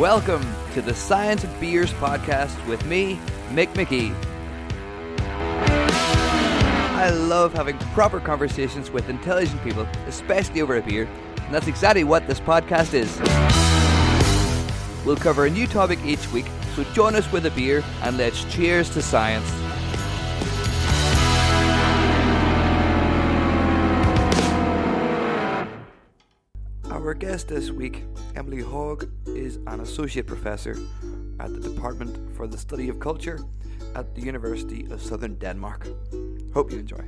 Welcome to the Science of Beers podcast with me, Mick McGee. I love having proper conversations with intelligent people, especially over a beer, and that's exactly what this podcast is. We'll cover a new topic each week, so join us with a beer and let's cheers to science. Guest this week, Emily Hogg, is an associate professor at the Department for the Study of Culture at the University of Southern Denmark. Hope you enjoy.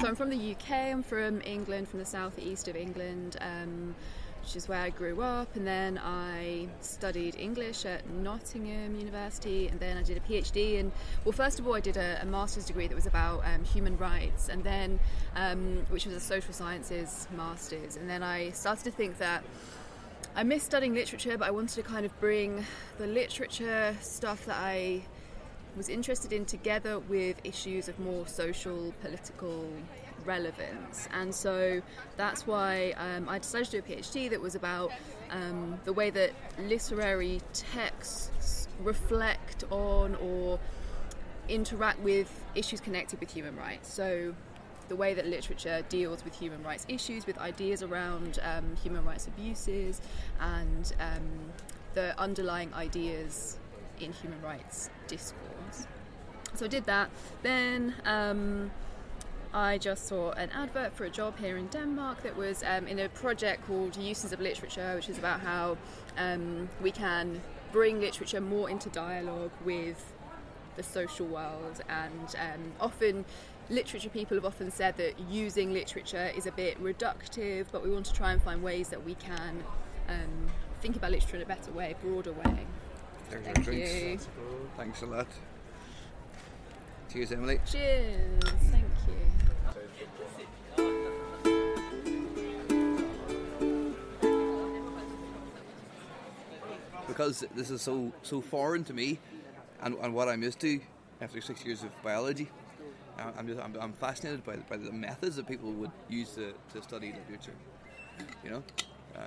So I'm from the UK. I'm from England, from the southeast of England, um, which is where I grew up. And then I studied English at Nottingham University, and then I did a PhD. And well, first of all, I did a, a master's degree that was about um, human rights, and then um, which was a social sciences master's. And then I started to think that. I missed studying literature, but I wanted to kind of bring the literature stuff that I was interested in together with issues of more social, political relevance. And so that's why um, I decided to do a PhD that was about um, the way that literary texts reflect on or interact with issues connected with human rights. So the way that literature deals with human rights issues, with ideas around um, human rights abuses, and um, the underlying ideas in human rights discourse. So I did that. Then um, I just saw an advert for a job here in Denmark that was um, in a project called Uses of Literature, which is about how um, we can bring literature more into dialogue with the social world and um, often literature people have often said that using literature is a bit reductive but we want to try and find ways that we can um, think about literature in a better way broader way There's Thank you. Thanks a lot. Cheers, Emily. cheers thank you Because this is so so foreign to me, and, and what I'm used to after six years of biology, I'm just I'm, I'm fascinated by the, by the methods that people would use to, to study literature. You know, uh,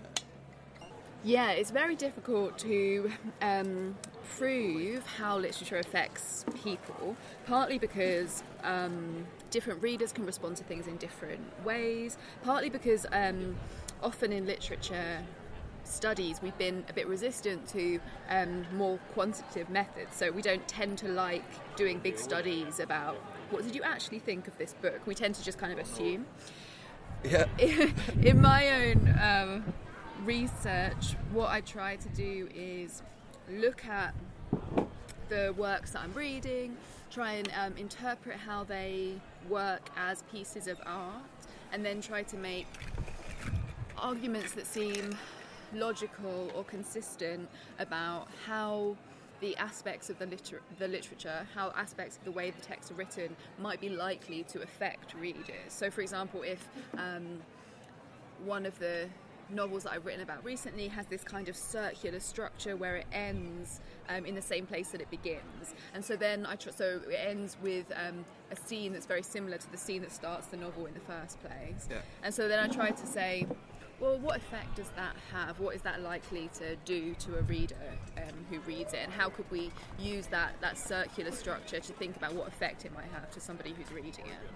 Yeah, it's very difficult to um, prove how literature affects people, partly because um, different readers can respond to things in different ways, partly because um, often in literature studies we've been a bit resistant to um, more quantitative methods, so we don't tend to like doing big studies about what did you actually think of this book. We tend to just kind of assume yeah. in my own um, research, what I try to do is look at the works that I'm reading, try and um, interpret how they work as pieces of art, and then try to make arguments that seem logical or consistent about how the aspects of the, liter- the literature, how aspects of the way the texts are written might be likely to affect readers. So, for example, if um, one of the novels that I've written about recently has this kind of circular structure where it ends um, in the same place that it begins, and so then I tr- so it ends with um, a scene that's very similar to the scene that starts the novel in the first place, Yeah. and so then I try to say. Well, what effect does that have? What is that likely to do to a reader um, who reads it? And how could we use that, that circular structure to think about what effect it might have to somebody who's reading it?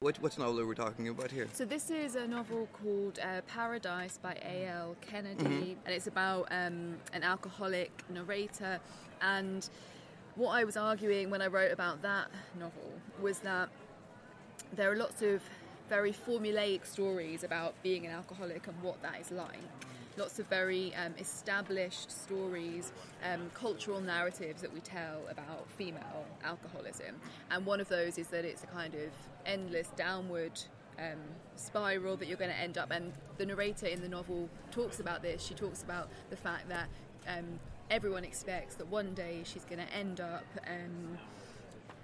Which, which novel are we talking about here? So this is a novel called uh, Paradise by A.L. Kennedy, and it's about um, an alcoholic narrator. And what I was arguing when I wrote about that novel was that there are lots of very formulaic stories about being an alcoholic and what that is like. Lots of very um, established stories, um, cultural narratives that we tell about female alcoholism. And one of those is that it's a kind of endless downward um, spiral that you're going to end up. And the narrator in the novel talks about this. She talks about the fact that um, everyone expects that one day she's going to end up um,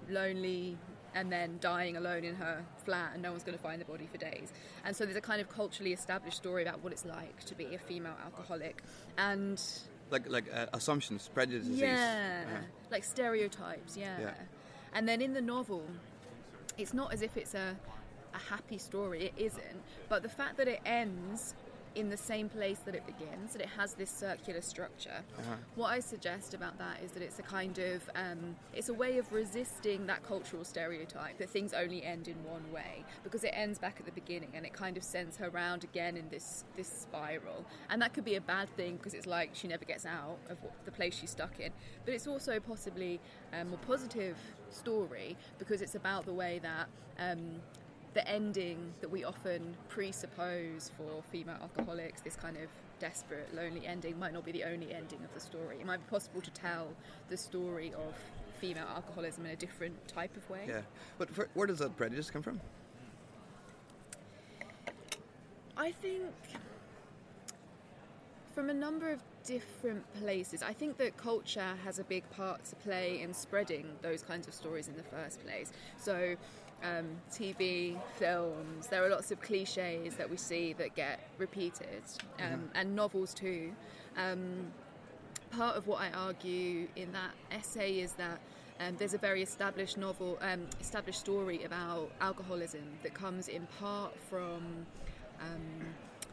lonely and then dying alone in her flat and no one's going to find the body for days. And so there's a kind of culturally established story about what it's like to be a female alcoholic. And Like like uh, assumptions, prejudices. yeah, Uh-huh. like stereotypes, yeah. Yeah. And then in the novel, it's not as if it's a, a happy story, it isn't. But the fact that it ends in the same place that it begins, that it has this circular structure. Uh-huh. What I suggest about that is that it's a kind of um, it's a way of resisting that cultural stereotype that things only end in one way because it ends back at the beginning and it kind of sends her round again in this this spiral. And that could be a bad thing because it's like she never gets out of what, the place she's stuck in. But it's also possibly a more positive story because it's about the way that. Um, the ending that we often presuppose for female alcoholics, this kind of desperate, lonely ending, might not be the only ending of the story. It might be possible to tell the story of female alcoholism in a different type of way. Yeah, but for, where does that prejudice come from? I think from a number of different places. I think that culture has a big part to play in spreading those kinds of stories in the first place. So, um, TV, films, there are lots of cliches that we see that get repeated, um, mm-hmm. and novels too. Um, part of what I argue in that essay is that um, there's a very established novel, um, established story about alcoholism that comes in part from um,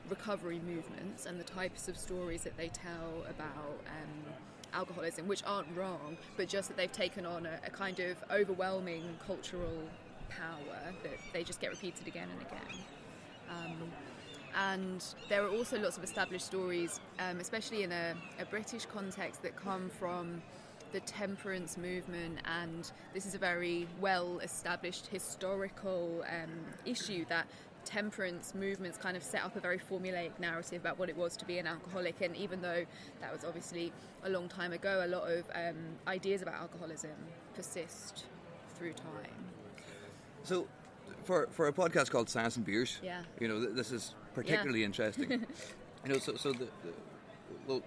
recovery movements and the types of stories that they tell about um, alcoholism, which aren't wrong, but just that they've taken on a, a, kind of overwhelming cultural power that they just get repeated again and again. Um, and there are also lots of established stories, um, especially in a, a British context, that come from the temperance movement, and this is a very well established historical um, issue that temperance movements kind of set up a very formulaic narrative about what it was to be an alcoholic. And even though that was obviously a long time ago, a lot of um, ideas about alcoholism persist through time. So, for, for a podcast called Science and Beers, yeah. you know, th- this is particularly yeah. interesting. you know, so, so the, the, well,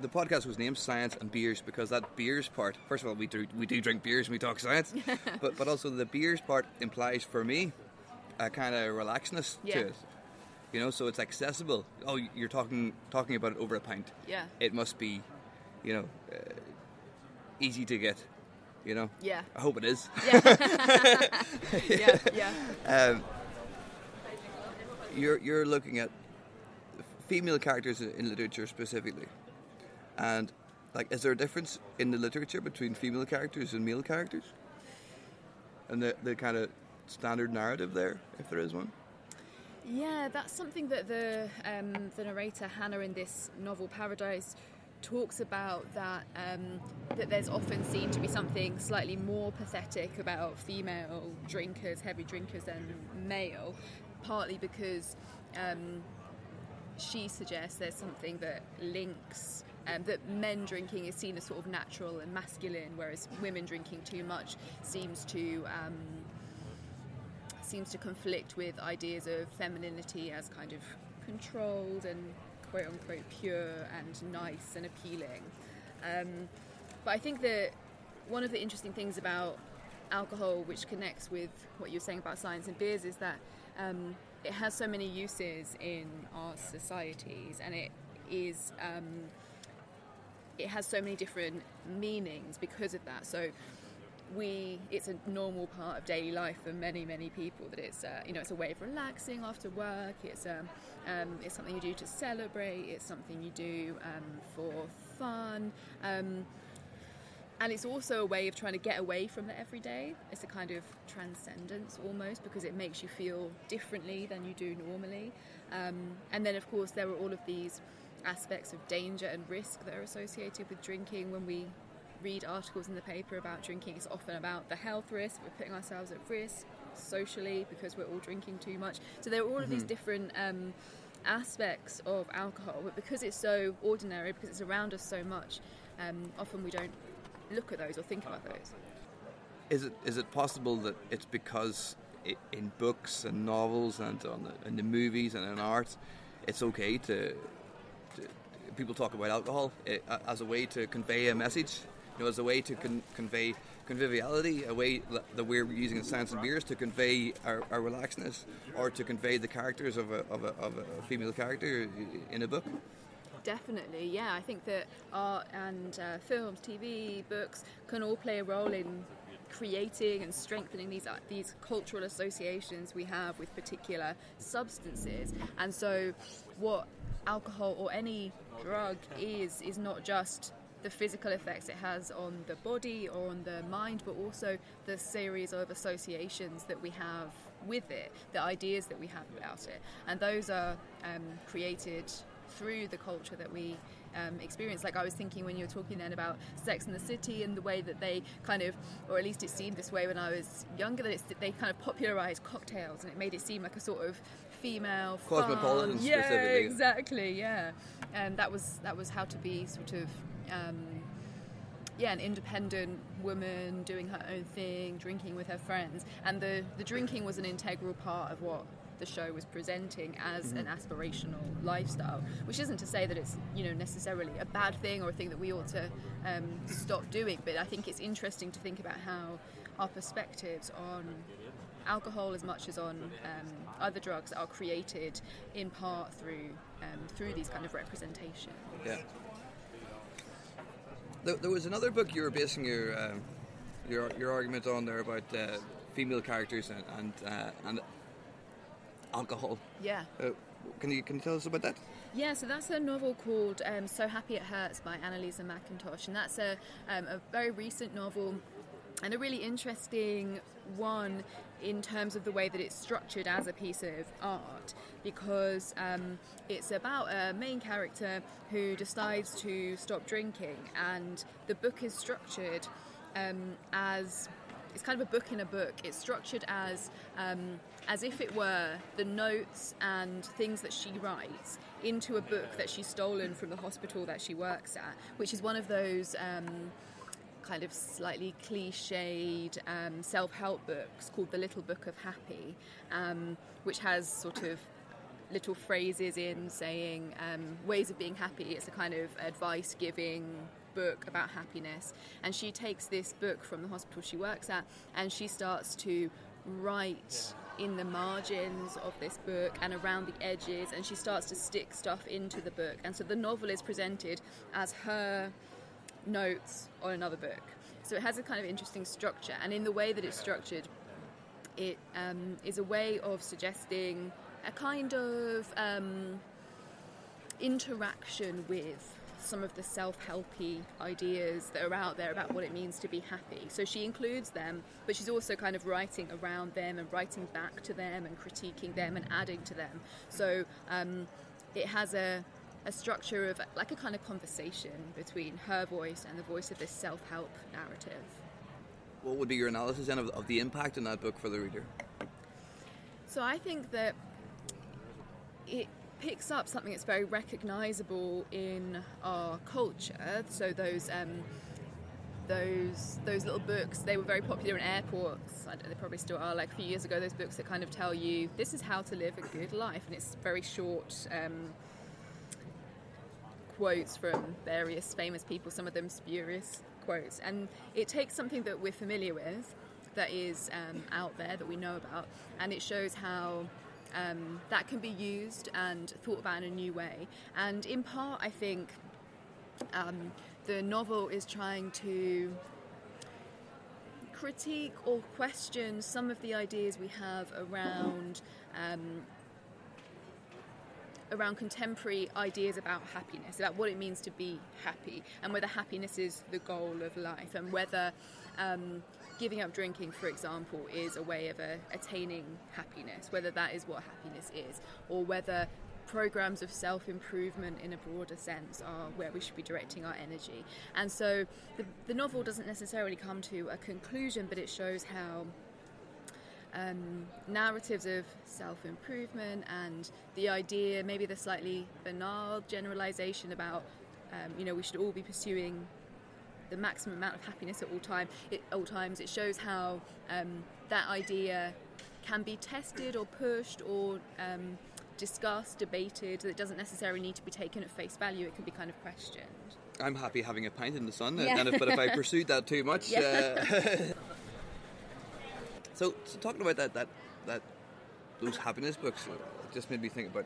the podcast was named Science and Beers because that beers part, first of all, we do, we do drink beers and we talk science, but, but also the beers part implies for me a kind of relaxedness yeah. to it. You know, so it's accessible. Oh, you're talking talking about it over a pint. Yeah. It must be, you know, uh, easy to get. You know. Yeah. I hope it is. Yeah. yeah. Yeah. Um, you're you're looking at female characters in literature specifically, and like, is there a difference in the literature between female characters and male characters? And the the kind of standard narrative there, if there is one? Yeah, that's something that the um, the narrator Hannah in this novel Paradise talks about that um, that there's often seen to be something slightly more pathetic about female drinkers, heavy drinkers, than male, partly because um, she suggests there's something that links um, that men drinking is seen as sort of natural and masculine, whereas women drinking too much seems to um, seems to conflict with ideas of femininity as kind of controlled and quote unquote pure and nice and appealing. Um, but I think that one of the interesting things about alcohol, which connects with what you're saying about science and beers, is that um, it has so many uses in our societies and it is. Um, it has so many different meanings because of that. So, we it's a normal part of daily life for many many people that it's uh, you know it's a way of relaxing after work. It's um, um, it's something you do to celebrate. It's something you do um, for fun. Um, and it's also a way of trying to get away from the everyday. It's a kind of transcendence almost because it makes you feel differently than you do normally. Um, and then of course there are all of these aspects of danger and risk that are associated with drinking. When we read articles in the paper about drinking, it's often about the health risk, we're putting ourselves at risk socially because we're all drinking too much. So there are all of these mm-hmm. different um, aspects of alcohol, but because it's so ordinary, because it's around us so much, um, often we don't look at those or think about those. Is it is it possible that it's because it, in books and novels and on the, in the movies and in art, it's okay to, to people talk about alcohol eh, as a way to convey a message you know, as a way to con- convey conviviality, a way that we're using in Science and Beers to convey our, our relaxedness or to convey the characters of a, of, a, of a female character in a book? Definitely, yeah. I think that art and uh, films, TV, books can all play a role in creating and strengthening these uh, these cultural associations we have with particular substances. And so, what alcohol or any drug is is not just the physical effects it has on the body or on the mind, but also the series of associations that we have with it, the ideas that we have about it, and those are um, created through the culture that we um, experience. Like I was thinking when you were talking then about Sex in the City and the way that they kind of, or at least it seemed this way when I was younger, that they kind of popularized cocktails and it made it seem like a sort of female cosmopolitan. Fun. Yeah, exactly. Yeah, and that was that was how to be sort of. Um, yeah, an independent woman doing her own thing, drinking with her friends, and the the drinking was an integral part of what the show was presenting as mm-hmm. an aspirational lifestyle, which isn't to say that it's you know necessarily a bad thing or a thing that we ought to um, stop doing. But I think it's interesting to think about how our perspectives on alcohol as much as on um, other drugs are created in part through um, through these kind of representations. Yeah. There, there was another book you were basing your um, your your argument on there about uh, female characters and and, uh, and alcohol. Yeah. Uh, can you can you tell us about that? Yeah, so that's a novel called um, "So Happy It Hurts" by Anneliese Mackintosh, and that's a um, a very recent novel and a really interesting one in terms of the way that it's structured as a piece of art because um, it's about a main character who decides to stop drinking and the book is structured um, as it's kind of a book in a book. It's structured as um, as if it were the notes and things that she writes into a book that she's stolen from the hospital that she works at, which is one of those. Um, kind of slightly cliched um, self help books called The Little Book of Happy, um, which has sort of little phrases in saying um, ways of being happy. It's a kind of advice giving book about happiness. And she takes this book from the hospital she works at and she starts to write in the margins of this book and around the edges and she starts to stick stuff into the book. And so the novel is presented as her notes on another book. So it has a kind of interesting structure, and in the way that it's structured, it um, is a way of suggesting a kind of um, interaction with some of the self-helpy ideas that are out there about what it means to be happy. So she includes them, but she's also kind of writing around them and writing back to them and critiquing them and adding to them. So um, it has a a structure of like a kind of conversation between her voice and the voice of this self-help narrative. What would be your analysis then of, of the impact in that book for the reader? So I think that it picks up something that's very recognizable in our culture. So those um, those those little books they were very popular in airports. they probably still are. Like a few years ago, those books that kind of tell you this is how to live a good life, and it's very short. Um, quotes from various famous people, some of them spurious quotes. And it takes something that we're familiar with, that is um, out there, that we know about, and it shows how um, that can be used and thought about in a new way. And in part, I think um, the novel is trying to critique or question some of the ideas we have around um, around contemporary ideas about happiness, about what it means to be happy, and whether happiness is the goal of life, and whether um, giving up drinking, for example, is a way of uh, attaining happiness, whether that is what happiness is, or whether programs of self improvement in a broader sense are where we should be directing our energy. And so the, the novel doesn't necessarily come to a conclusion, but it shows how um, narratives of self improvement and the idea, maybe the slightly banal generalization about, um, you know, we should all be pursuing the maximum amount of happiness at all time. It, all times. It shows how um, that idea can be tested or pushed or um, discussed, debated. It doesn't necessarily need to be taken at face value. It can be kind of questioned. I'm happy having a pint in the sun, yeah. and if, but if I pursued that too much. Yeah. Uh, So, so talking about that, that, that, those happiness books, just made me think about.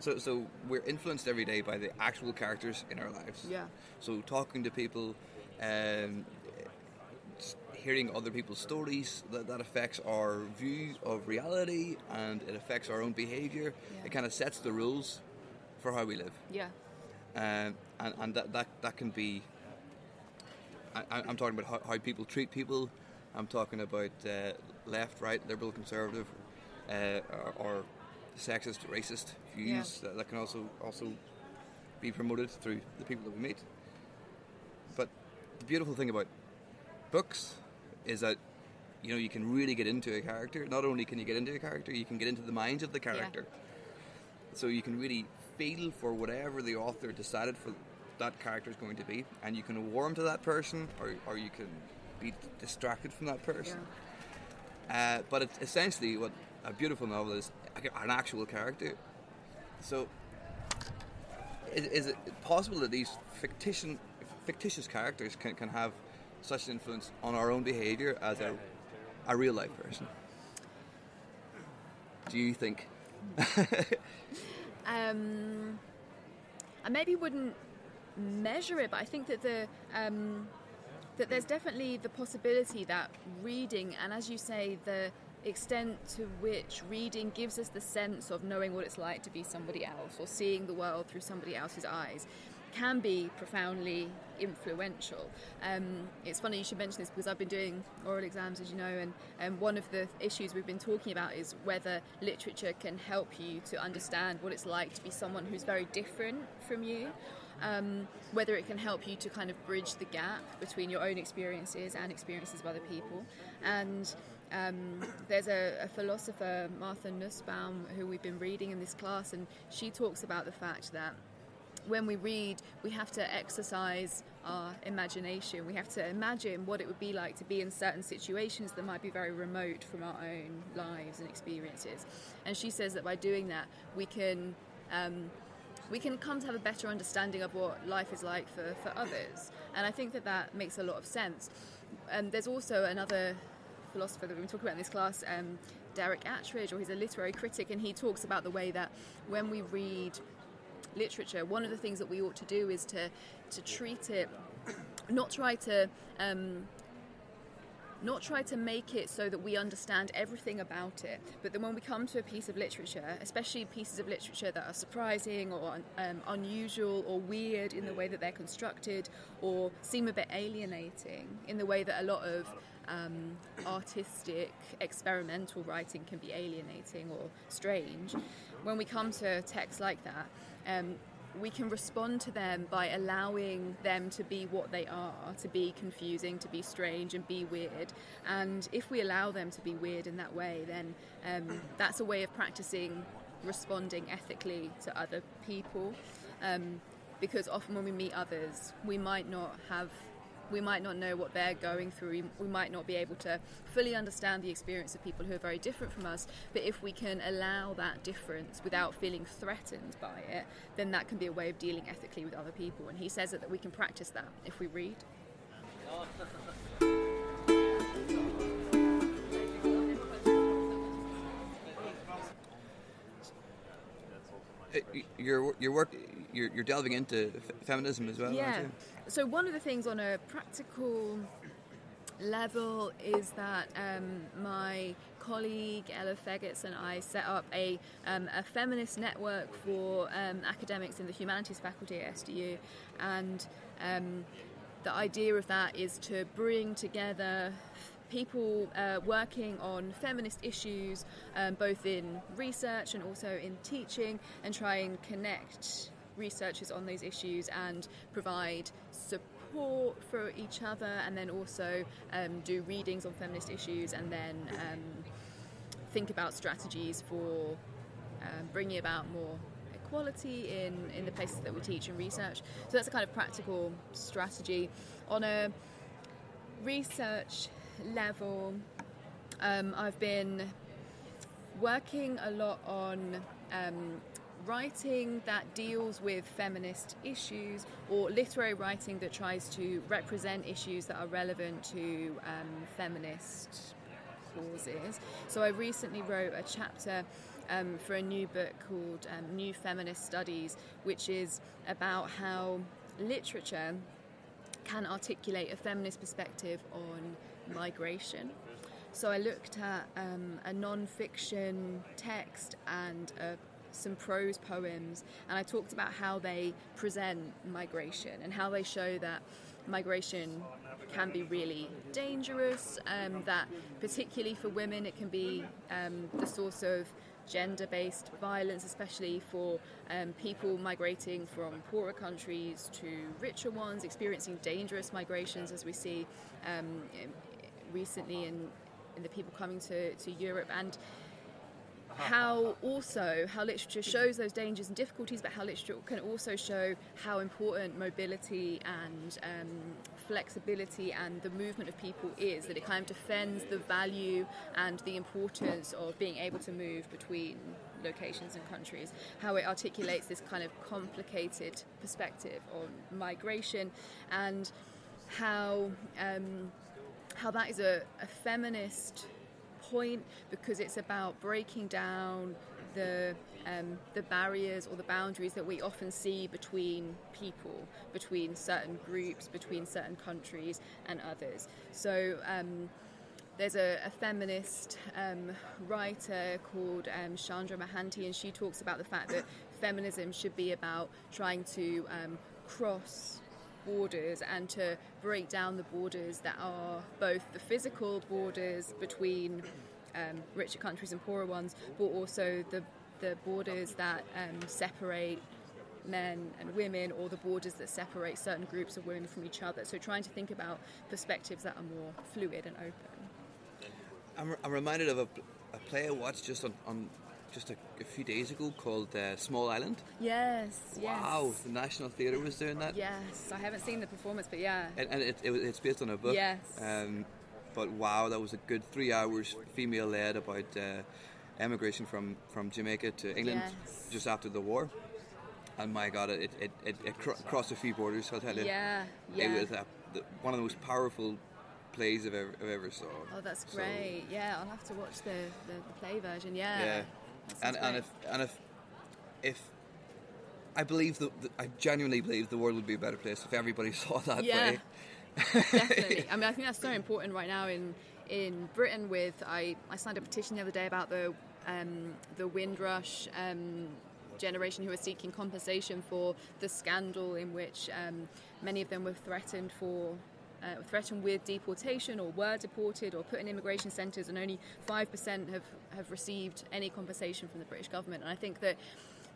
So, so we're influenced every day by the actual characters in our lives. Yeah. So talking to people, um, hearing other people's stories that, that affects our view of reality and it affects our own behavior. Yeah. It kind of sets the rules for how we live. Yeah. Um, and and that, that, that can be. I, I- I'm talking about how, how people treat people. I'm talking about uh, left, right, liberal, conservative, uh, or, or sexist, racist views that, that can also also be promoted through the people that we meet. But the beautiful thing about books is that you know you can really get into a character. Not only can you get into a character, you can get into the minds of the character. So you can really feel for whatever the author decided for that character is going to be, and you can warm to that person, or, or you can be distracted from that person. Uh, but it's essentially what a beautiful novel is an actual character. So, is, is it possible that these fictitious, fictitious characters can, can have such an influence on our own behaviour as a, a real life person? Do you think? Um, I maybe wouldn't measure it, but I think that the um, that there's definitely the possibility that reading, and as you say, the extent to which reading gives us the sense of knowing what it's like to be somebody else or seeing the world through somebody else's eyes can be profoundly influential. Um, it's funny you should mention this because I've been doing oral exams, as you know, and, and one of the issues we've been talking about is whether literature can help you to understand what it's like to be someone who's very different from you. Um, whether it can help you to kind of bridge the gap between your own experiences and experiences of other people. And um, there's a, a philosopher, Martha Nussbaum, who we've been reading in this class, and she talks about the fact that when we read, we have to exercise our imagination. We have to imagine what it would be like to be in certain situations that might be very remote from our own lives and experiences. And she says that by doing that, we can. Um, we can come to have a better understanding of what life is like for, for others. And I think that that makes a lot of sense. And there's also another philosopher that we've been talking about in this class, um, Derek Attridge, or he's a literary critic, and he talks about the way that when we read literature, one of the things that we ought to do is to to treat it, not try to. Um, not try to make it so that we understand everything about it, but then when we come to a piece of literature, especially pieces of literature that are surprising or um, unusual or weird in the way that they're constructed, or seem a bit alienating in the way that a lot of um, artistic, experimental writing can be alienating or strange, when we come to texts like that, um, we can respond to them by allowing them to be what they are, to be confusing, to be strange, and be weird. And if we allow them to be weird in that way, then um, that's a way of practicing responding ethically to other people. Um, because often when we meet others, we might not have we might not know what they're going through. We, we, might not be able to fully understand the experience of people who are very different from us. But if we can allow that difference without feeling threatened by it, then that can be a way of dealing ethically with other people. And he says that, that we can practice that if we read. Uh, Your your work you're, you're delving into f- feminism as well. yeah. So one of the things on a practical level is that um, my colleague Ella Fegitz and I set up a, um, a feminist network for um, academics in the humanities faculty at SDU, and um, the idea of that is to bring together people uh, working on feminist issues, um, both in research and also in teaching, and try and connect researchers on those issues and provide support for each other, and then also um, do readings on feminist issues, and then um, think about strategies for um, bringing about more equality in, in the places that we teach and research. So that's a kind of practical strategy. On a research level, um, I've been working a lot on um, writing that deals with feminist issues or literary writing that tries to represent issues that are relevant to um, feminist causes. So I recently wrote a chapter um, for a new book called um, New Feminist Studies, which is about how literature can articulate a feminist perspective on migration. So I looked at um, a non-fiction text and uh, some prose poems, and I talked about how they present migration and how they show that migration can be really dangerous. Um, that particularly for women, it can be um, the source of gender based violence, especially for um, people migrating from poorer countries to richer ones, experiencing dangerous migrations, as we see um, recently in, in the people coming to, to Europe. And how also how literature shows those dangers and difficulties, but how literature can also show how important mobility and um, flexibility and the movement of people is. That it kind of defends the value and the importance of being able to move between locations and countries. How it articulates this kind of complicated perspective on migration and how. Um, how that is a, a feminist point because it's about breaking down the um, the barriers or the boundaries that we often see between people, between certain groups, between certain countries and others. So. Um, there's a, a feminist um, writer called um, Chandra Mohanty, and she talks about the fact that feminism should be about trying to um, cross borders and to break down the borders that are both the physical borders between um, richer countries and poorer ones, but also the the borders that um, separate men and women or the borders that separate certain groups of women from each other. So trying to think about perspectives that are more fluid and open. I'm, I'm reminded of a, a play I watched just on, on just a, a, few days ago called uh, Small Island. Yes, Wow, yes. the National Theatre was doing that. Yes, I haven't seen the performance, but yeah. And, and it, it, it's based on a book. Yes. Um, but wow, that was a good three hours, female led, about uh, emigration from, from Jamaica to England yes. just after the war. And my God, it, it, it, it cr- crossed a few borders, I'll tell you. Yeah, yeah. It was a, the, one of the most powerful plays I've ever, I've ever saw. Oh, that's great. So, yeah, I'll have to watch the, the, the play version. Yeah. Yeah and and if and if if I believe that I genuinely believe the world would be a better place if everybody saw that yeah. play. Definitely. I mean, I think that's so important right now in in Britain. With I, I signed a petition the other day about the um, the Windrush um, generation who are seeking compensation for the scandal in which um, many of them were threatened for uh, threatened with deportation or were deported or put in immigration centres, and only 5% have, have received any compensation from the British government. And I think that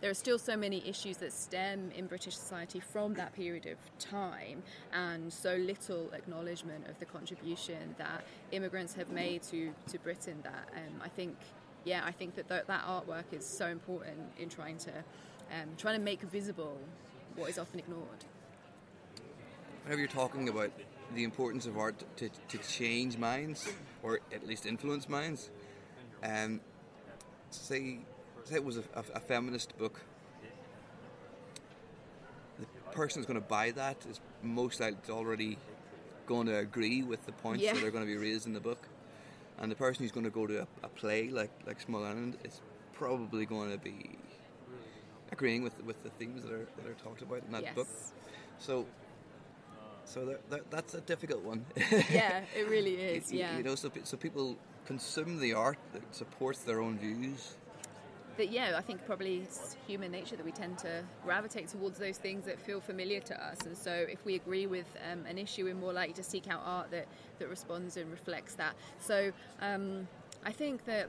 there are still so many issues that stem in British society from that period of time, and so little acknowledgement of the contribution that immigrants have made to, to Britain. That um, I think, yeah, I think that th- that artwork is so important in trying to um, trying to make visible what is often ignored. Whenever you're talking about the importance of art to, to change minds, or at least influence minds. Um, say, say it was a, a, a feminist book. The person who's going to buy that is most likely already going to agree with the points Yeah. that are going to be raised in the book. And the person who's going to go to a, a play like, like Small Island is probably going to be agreeing with with the themes that are that are talked about in that Yes. book. So so that, that, that's a difficult one. yeah, it really is. Yeah. You know, so, so people consume the art that supports their own views. that yeah, I think probably it's human nature that we tend to gravitate towards those things that feel familiar to us. And so, if we agree with um, an issue, we're more likely to seek out art that that responds and reflects that. So, um, I think that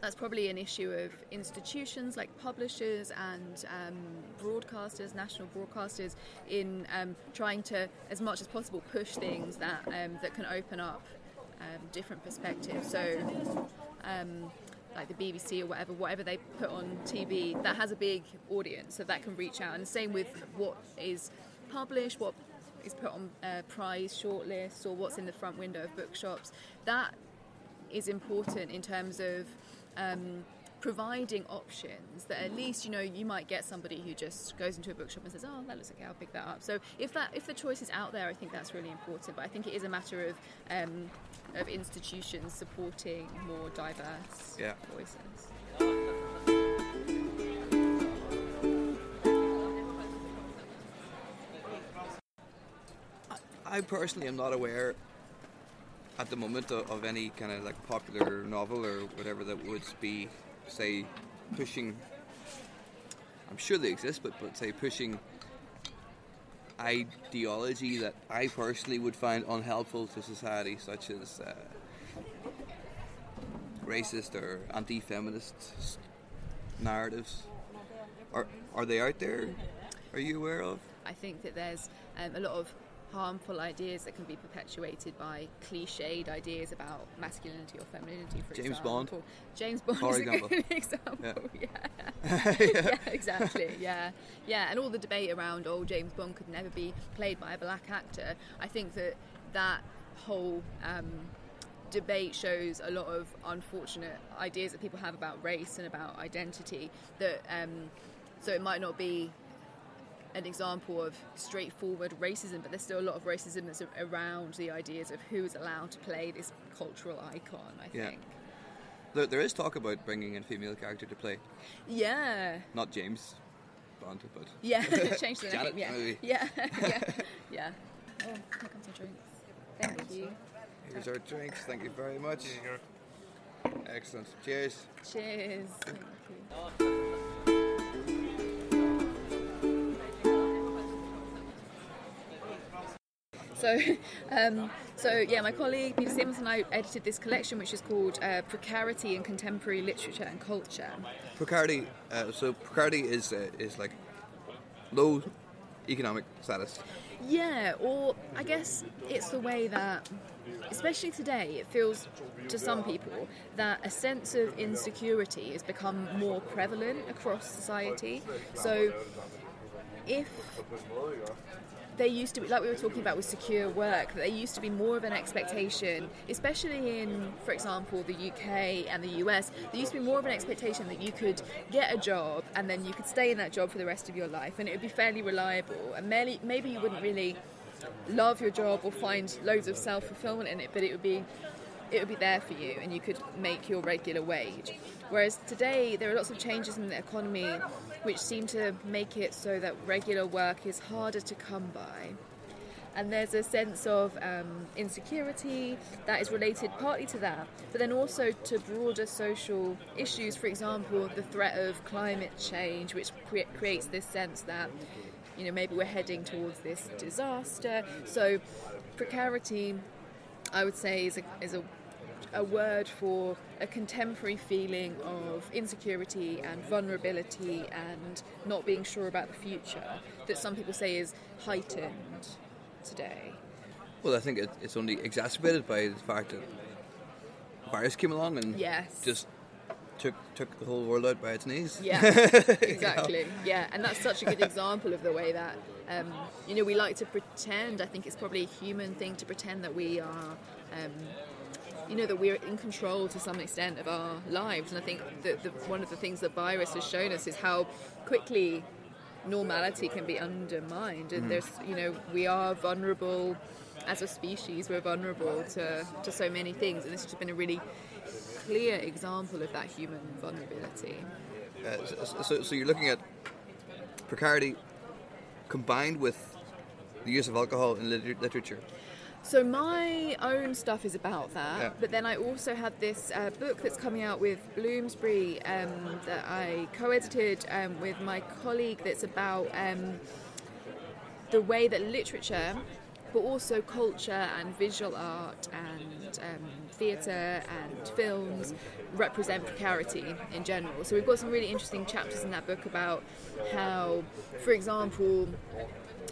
that's probably an issue of institutions like publishers and um, broadcasters, national broadcasters, in um, trying to, as much as possible, push things that um, that can open up um, different perspectives. So. Um, like the BBC or whatever, whatever they put on TV, that has a big audience, so that can reach out. And the same with what is published, what is put on uh, prize shortlists, or what's in the front window of bookshops. That is important in terms of um, providing options that at least you know you might get somebody who just goes into a bookshop and says oh that looks okay I'll pick that up so if that if the choice is out there I think that's really important but I think it is a matter of um, of institutions supporting more diverse Yeah. voices I personally am not aware at the moment of, of any kind of like popular novel or whatever that would be, say, pushing. I'm sure they exist, but but say pushing ideology that I personally would find unhelpful to society, such as uh, racist or anti-feminist narratives. Are are they out there? Are you aware of? I think that there's um, a lot of harmful ideas that can be perpetuated by cliched ideas about masculinity or femininity, for example. James Bond? example. James Bond For is a example. good example. Yeah. yeah, exactly. Yeah, yeah, and all the debate around oh James Bond could never be played by a black actor. I think that that whole um, debate shows a lot of unfortunate ideas that people have about race and about identity. That um, so it might not be an example of straightforward racism, but there's still a lot of racism that's around the ideas of who is allowed to play this cultural icon. I Yeah. think. There, there is talk about bringing in a female character to play, Yeah. not James Bond, but Yeah, change the Janet, name. Yeah, maybe. yeah, yeah, yeah. Oh, here comes our drinks. Thank you. here's our drinks. Thank you very much. Excellent. Cheers. Cheers. So, um, so yeah, my colleague Peter Simonsen and I edited this collection, which is called uh, "Precarity in Contemporary Literature and Culture." Precarity. Uh, so precarity is uh, is like low economic status. Yeah, or I guess it's the way that, especially today, it feels to some people that a sense of insecurity has become more prevalent across society. So, if they used to be, like we were talking about with secure work, there used to be more of an expectation, especially in, for example, the UK and the US, there used to be more of an expectation that you could get a job and then you could stay in that job for the rest of your life and it would be fairly reliable. And maybe, maybe you wouldn't really love your job or find loads of self fulfillment in it, but it would be it would be there for you and you could make your regular wage. Whereas today there are lots of changes in the economy which seem to make it so that regular work is harder to come by. And there's a sense of um, insecurity that is related partly to that, but then also to broader social issues. For example, the threat of climate change, which cre- creates this sense that you know maybe we're heading towards this disaster. So precarity I would say is a, is a, a word for a contemporary feeling of insecurity and vulnerability and not being sure about the future that some people say is heightened today. Well, I think it, it's only exacerbated by the fact that the virus came along and Yes. just took took the whole world out by its knees. Yeah, exactly. Yeah, and that's such a good example of the way that um, you know we like to pretend. I think it's probably a human thing to pretend that we are. Um, you know that we're in control to some extent of our lives, and I think that the, one of the things that virus has shown us is how quickly normality can be undermined. And there's, you know, we are vulnerable as a species. We're vulnerable to, to so many things, and this has been a really clear example of that human vulnerability. Uh, so, so you're looking at precarity combined with the use of alcohol in liter- literature. So my own stuff is about that, Yeah. but then I also have this uh, book that's coming out with Bloomsbury um, that I co-edited um, with my colleague. That's about um, the way that literature, but also culture and visual art and um, theatre and films represent precarity in general. So we've got some really interesting chapters in that book about how, for example.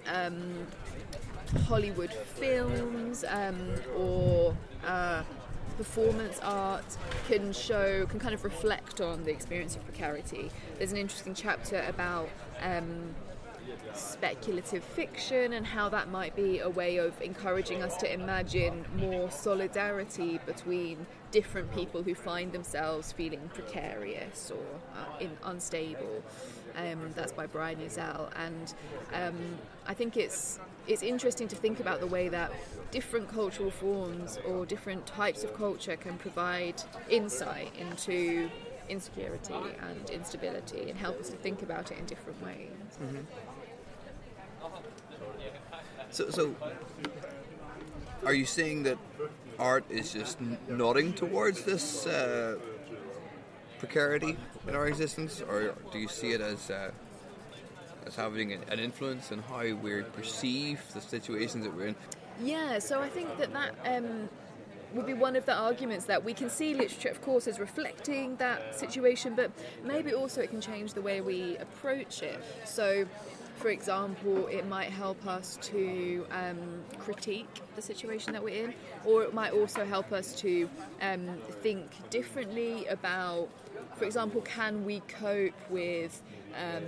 Um, Hollywood films um, or uh, performance art can show, can kind of reflect on the experience of precarity. There's an interesting chapter about um, speculative fiction and how that might be a way of encouraging us to imagine more solidarity between different people who find themselves feeling precarious or uh, in, unstable. Um, that's by Bryan Yazell, and um, I think it's it's interesting to think about the way that different cultural forms or different types of culture can provide insight into insecurity and instability and help us to think about it in different ways. So, so are you saying that art is just nodding towards this uh, precarity in our existence, or do you see it as uh, as having an influence on how we perceive the situations that we're in? Yeah, so I think that that um, would be one of the arguments that we can see literature, of course, as reflecting that situation, but maybe also it can change the way we approach it. So, for example, it might help us to um, critique the situation that we're in, or it might also help us to um, think differently about, for example, can we cope with um,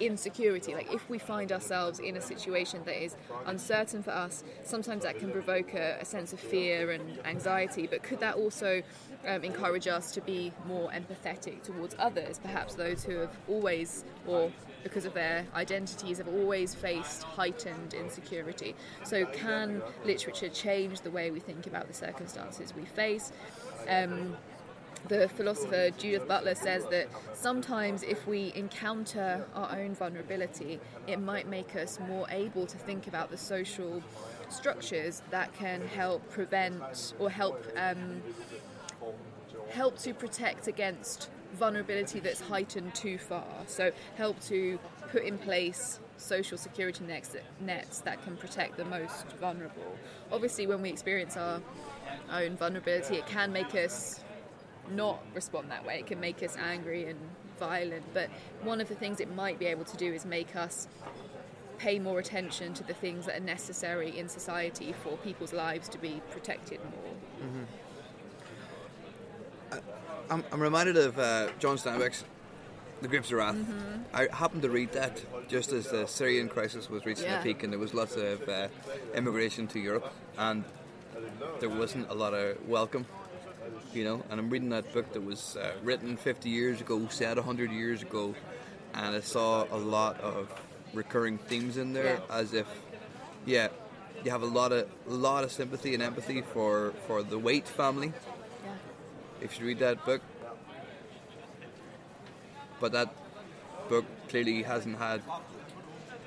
insecurity. Like if we find ourselves in a situation that is uncertain for us, sometimes that can provoke a, a sense of fear and anxiety. But could that also um, encourage us to be more empathetic towards others, perhaps those who have always, or because of their identities, have always faced heightened insecurity. So, can literature change the way we think about the circumstances we face? Um, the philosopher Judith Butler says that sometimes if we encounter our own vulnerability, it might make us more able to think about the social structures that can help prevent or help um, help to protect against vulnerability that's heightened too far. So help to put in place social security nets, nets that can protect the most vulnerable. Obviously, when we experience our own vulnerability, it can make us not respond that way. It can make us angry and violent. But one of the things it might be able to do is make us pay more attention to the things that are necessary in society for people's lives to be protected more. Mm-hmm. I'm, I'm, reminded of uh, John Steinbeck's The Grapes of Wrath. Mm-hmm. I happened to read that just as the Syrian crisis was reaching yeah. a peak and there was lots of uh, immigration to Europe and there wasn't a lot of welcome you know. And I'm reading that book that was uh, written 50 years ago, said 100 years ago, and I saw a lot of recurring themes in there, yeah. as if, yeah, you have a lot of lot of sympathy and empathy for for the Waite family. If you read that book, but that book clearly hasn't had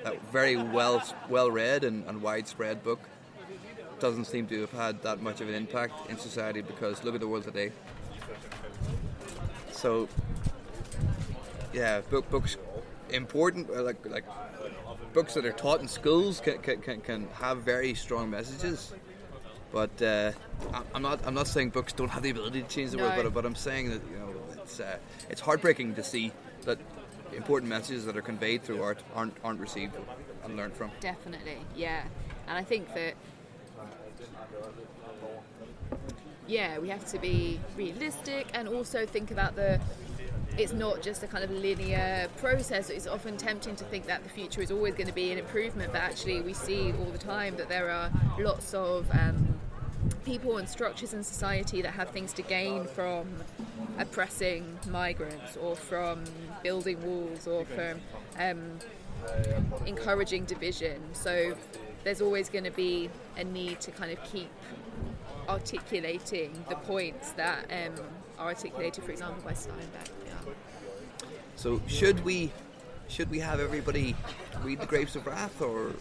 that very well well read and, and widespread book doesn't seem to have had that much of an impact in society because look at the world today. So, yeah, book books important uh, like like books that are taught in schools can, can, can have very strong messages. But uh, I'm not I'm not saying books don't have the ability to change the no. world, but, but I'm saying that you know it's uh, it's heartbreaking to see that important messages that are conveyed through art aren't aren't received and learned from. Definitely, yeah. And I think that yeah, we have to be realistic and also think about the. It's not just a kind of linear process. It's often tempting to think that the future is always going to be an improvement, but actually, we see all the time that there are lots of um, people and structures in society that have things to gain from oppressing migrants or from building walls or from um, encouraging division. So there's always going to be a need to kind of keep articulating the points that um, are articulated, for example, by Steinbeck. Yeah. So should we should we have everybody read the Grapes of Wrath, or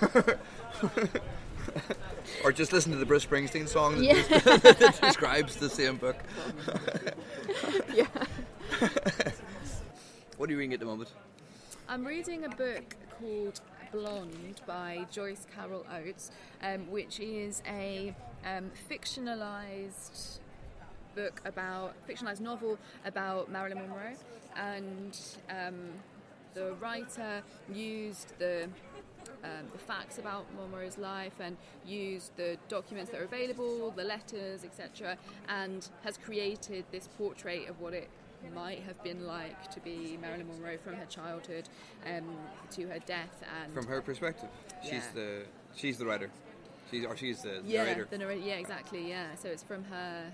or just listen to the Bruce Springsteen song that, yeah. that describes the same book? yeah. what are you reading at the moment? I'm reading a book called Blonde by Joyce Carol Oates, um, which is a um, fictionalized book about fictionalized novel about Marilyn Monroe, and um, the writer used the um, the facts about Monroe's life and used the documents that are available, the letters, etc., and has created this portrait of what it might have been like to be Marilyn Monroe from her childhood um, to her death. And from her perspective, she's yeah. the she's the writer. She's or she's the yeah, narrator. The narrator. Yeah, exactly. Yeah. So it's from her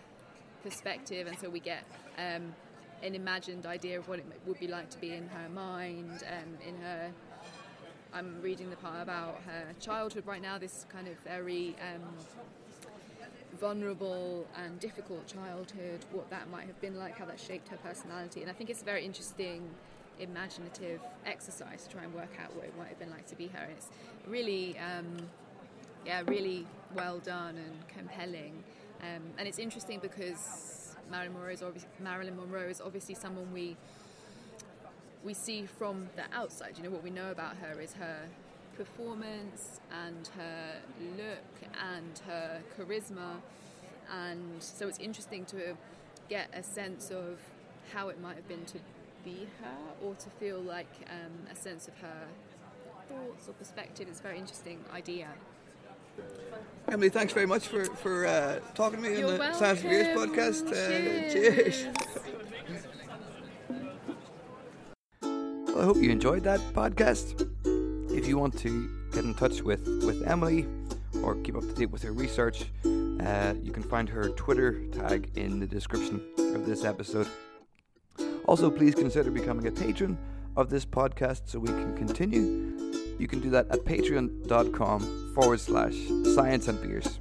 perspective, and so we get um, an imagined idea of what it would be like to be in her mind, um, in her. I'm reading the part about her childhood right now. This kind of very um, vulnerable and difficult childhood, what that might have been like, how that shaped her personality. And I think it's a very interesting, imaginative exercise to try and work out what it might have been like to be her. And it's really, um, yeah, really well done and compelling. Um, and it's interesting because Marilyn Monroe is obviously, Marilyn Monroe is obviously someone we we see from the outside. You know what we know about her is her performance and her look and her charisma, and so it's interesting to get a sense of how it might have been to be her or to feel like um, a sense of her thoughts or perspective. It's a very interesting idea. Emily, thanks very much for, for uh, talking to me You're on the welcome. Science Years podcast. Uh, Cheers. I hope you enjoyed that podcast. If you want to get in touch with, with Emily or keep up to date with her research, uh, you can find her Twitter tag in the description of this episode. Also, please consider becoming a patron of this podcast so we can continue. You can do that at patreon.com forward slash science and beers.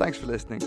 Thanks for listening.